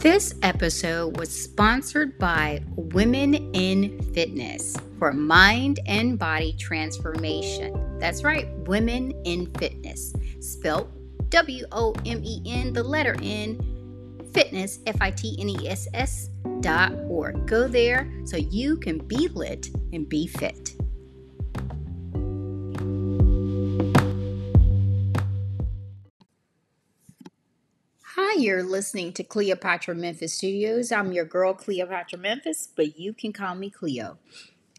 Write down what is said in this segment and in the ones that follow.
This episode was sponsored by Women in Fitness for mind and body transformation. That's right, Women in Fitness, spelled W O M E N, the letter N, fitness, F I T N E S S dot org. Go there so you can be lit and be fit. You're listening to Cleopatra Memphis Studios. I'm your girl, Cleopatra Memphis, but you can call me Cleo.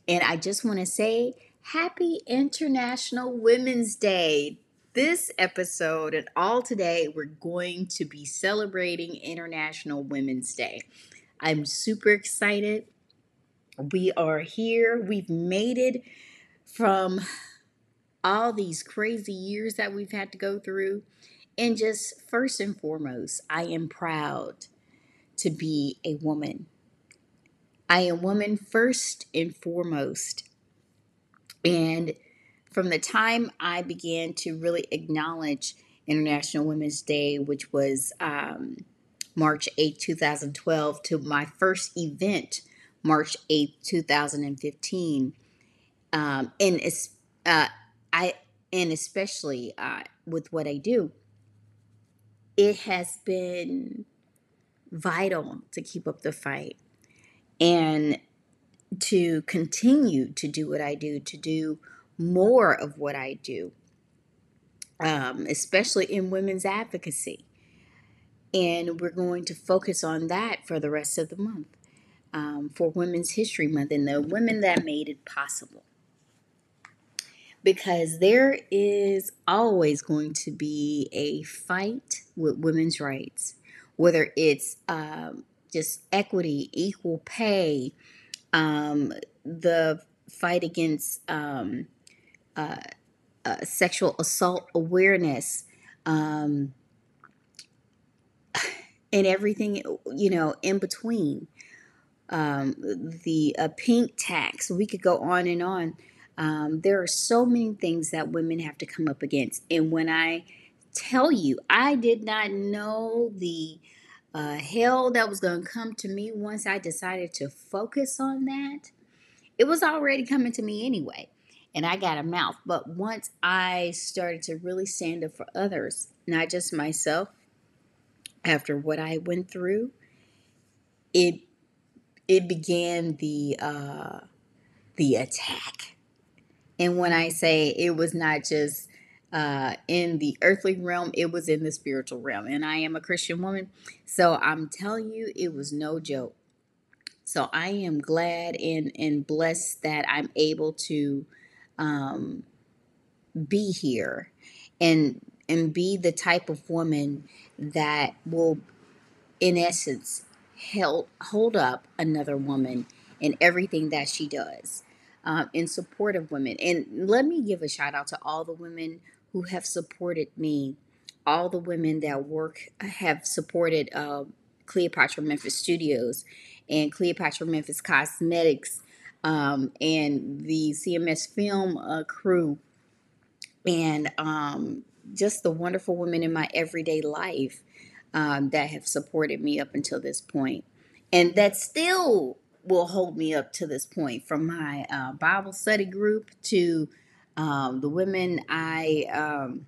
And I just want to say happy International Women's Day. This episode and all today, we're going to be celebrating International Women's Day. I'm super excited. We are here. We've made it from all these crazy years that we've had to go through. And just first and foremost, I am proud to be a woman. I am woman first and foremost. And from the time I began to really acknowledge International Women's Day, which was um, March 8, 2012, to my first event, March 8, 2015, um, and uh, I and especially uh, with what I do, it has been vital to keep up the fight and to continue to do what I do, to do more of what I do, um, especially in women's advocacy. And we're going to focus on that for the rest of the month um, for Women's History Month and the women that made it possible because there is always going to be a fight with women's rights, whether it's um, just equity, equal pay, um, the fight against um, uh, uh, sexual assault awareness, um, and everything you know in between. Um, the uh, pink tax. We could go on and on. Um, there are so many things that women have to come up against. And when I tell you, I did not know the uh, hell that was going to come to me once I decided to focus on that. It was already coming to me anyway, and I got a mouth. But once I started to really stand up for others, not just myself, after what I went through, it it began the uh, the attack and when I say it was not just uh, in the earthly realm, it was in the spiritual realm. And I am a Christian woman. So I'm telling you, it was no joke. So I am glad and, and blessed that I'm able to um, be here and and be the type of woman that will in essence help hold up another woman in everything that she does um, in support of women. And let me give a shout out to all the women who have supported me, all the women that work have supported uh, Cleopatra Memphis Studios and Cleopatra Memphis Cosmetics um, and the CMS Film uh, crew and um, just the wonderful women in my everyday life um, that have supported me up until this point and that still will hold me up to this point from my uh, Bible study group to um, the women I um,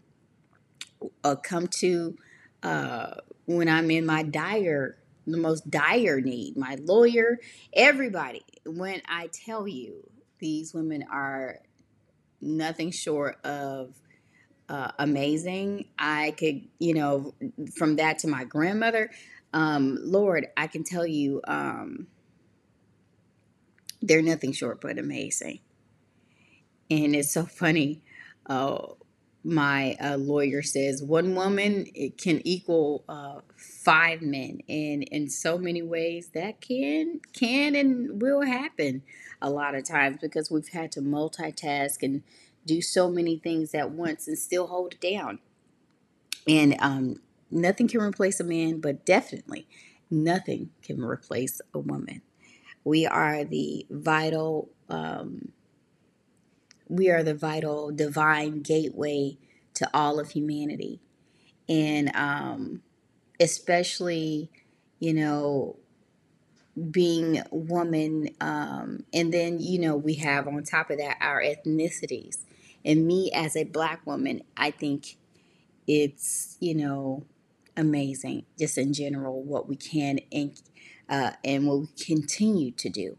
uh, come to uh, when I'm in my dire, the most dire need, my lawyer, everybody. When I tell you these women are nothing short of uh, amazing, I could, you know, from that to my grandmother, um, Lord, I can tell you. Um, they're nothing short but amazing. And it's so funny. Uh, my uh, lawyer says one woman it can equal uh, five men, and in so many ways that can can and will happen a lot of times because we've had to multitask and do so many things at once and still hold it down. And um, nothing can replace a man, but definitely nothing can replace a woman. We are the vital, um, we are the vital divine gateway to all of humanity. And um, especially you know, being woman. Um, and then, you know, we have on top of that our ethnicities. And me as a black woman, I think it's, you know, amazing just in general what we can and, uh, and will continue to do.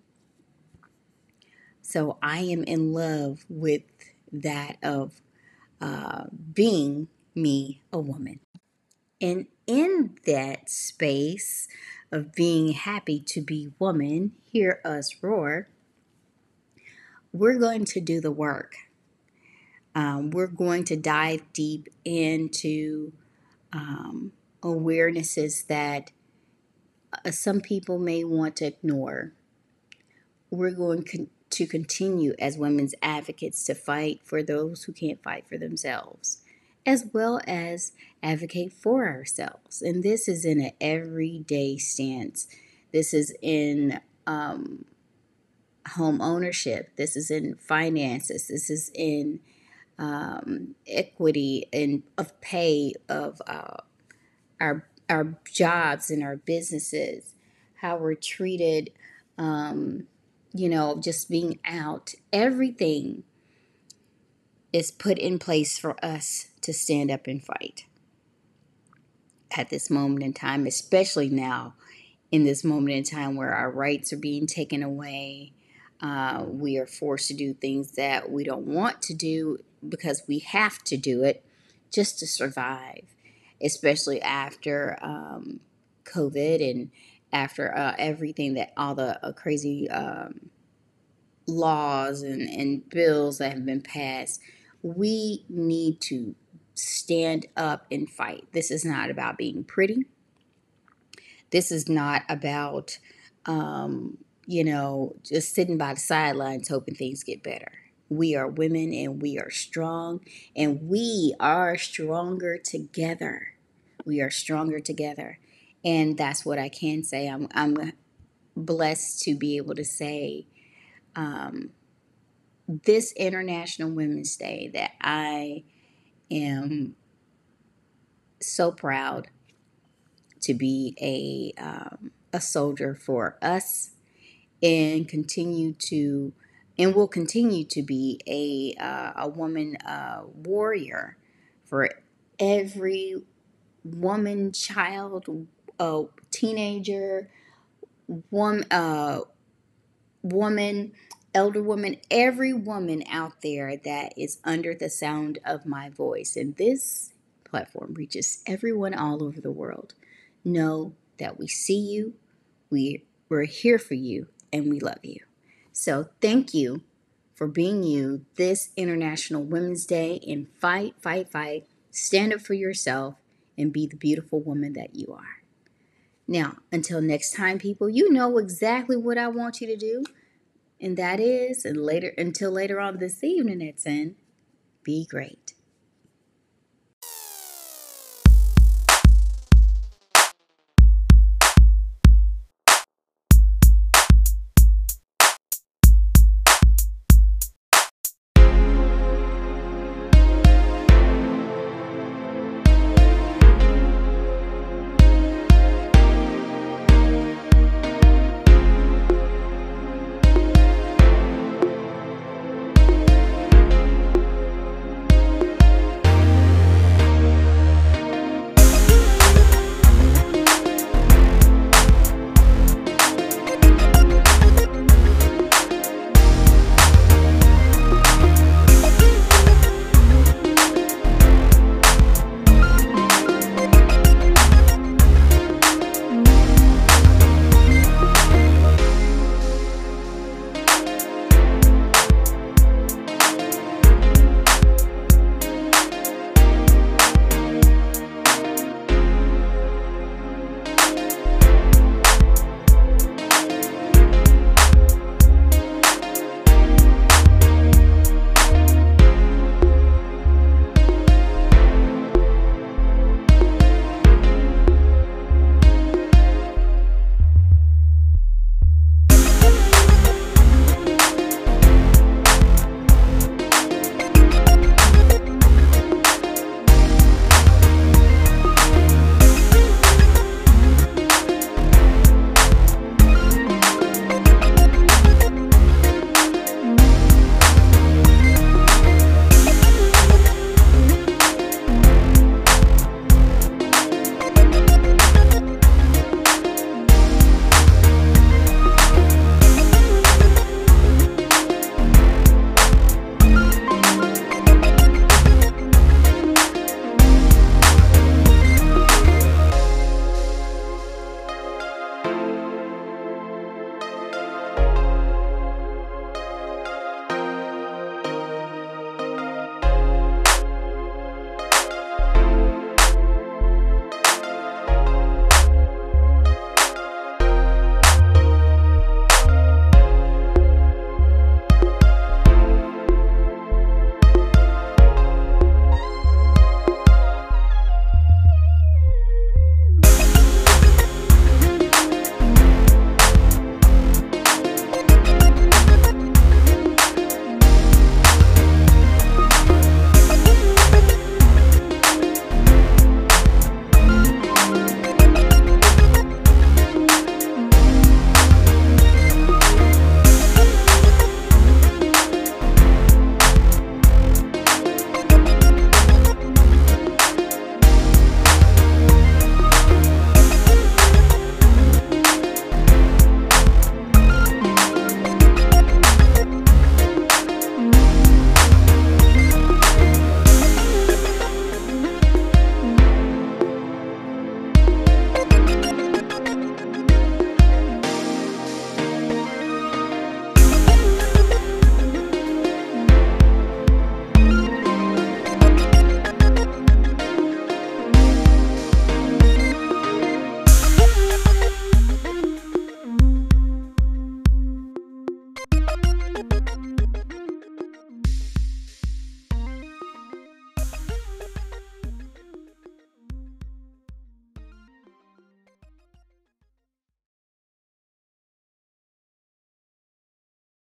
So I am in love with that of uh, being me, a woman. And in that space of being happy to be woman, hear us roar, we're going to do the work. Um, we're going to dive deep into um, awarenesses that some people may want to ignore. We're going con- to continue as women's advocates to fight for those who can't fight for themselves, as well as advocate for ourselves. And this is in an everyday stance. This is in um, home ownership. This is in finances. This is in um, equity and of pay of uh, our our jobs and our businesses, how we're treated, um, you know, just being out. Everything is put in place for us to stand up and fight at this moment in time, especially now in this moment in time where our rights are being taken away. Uh, we are forced to do things that we don't want to do because we have to do it just to survive, especially after um, COVID and after uh, everything that all the uh, crazy um, laws and, and bills that have been passed. We need to stand up and fight. This is not about being pretty. This is not about, um, you know, just sitting by the sidelines hoping things get better. We are women and we are strong and we are stronger together. We are stronger together. And that's what I can say. I'm, I'm blessed to be able to say um, this International Women's Day that I am so proud to be a um, a soldier for us and continue to and will continue to be a uh, a woman uh, warrior for every woman, child, uh, teenager, woman, uh, woman, elder woman, every woman out there that is under the sound of my voice. And this platform reaches everyone all over the world. Know that we see you, we, we're here for you, and we love you. So thank you for being you this International Women's Day and fight, fight, fight. Stand up for yourself and be the beautiful woman that you are. Now, until next time, people, you know exactly what I want you to do. And that is, and later until later on this evening at 10, be great.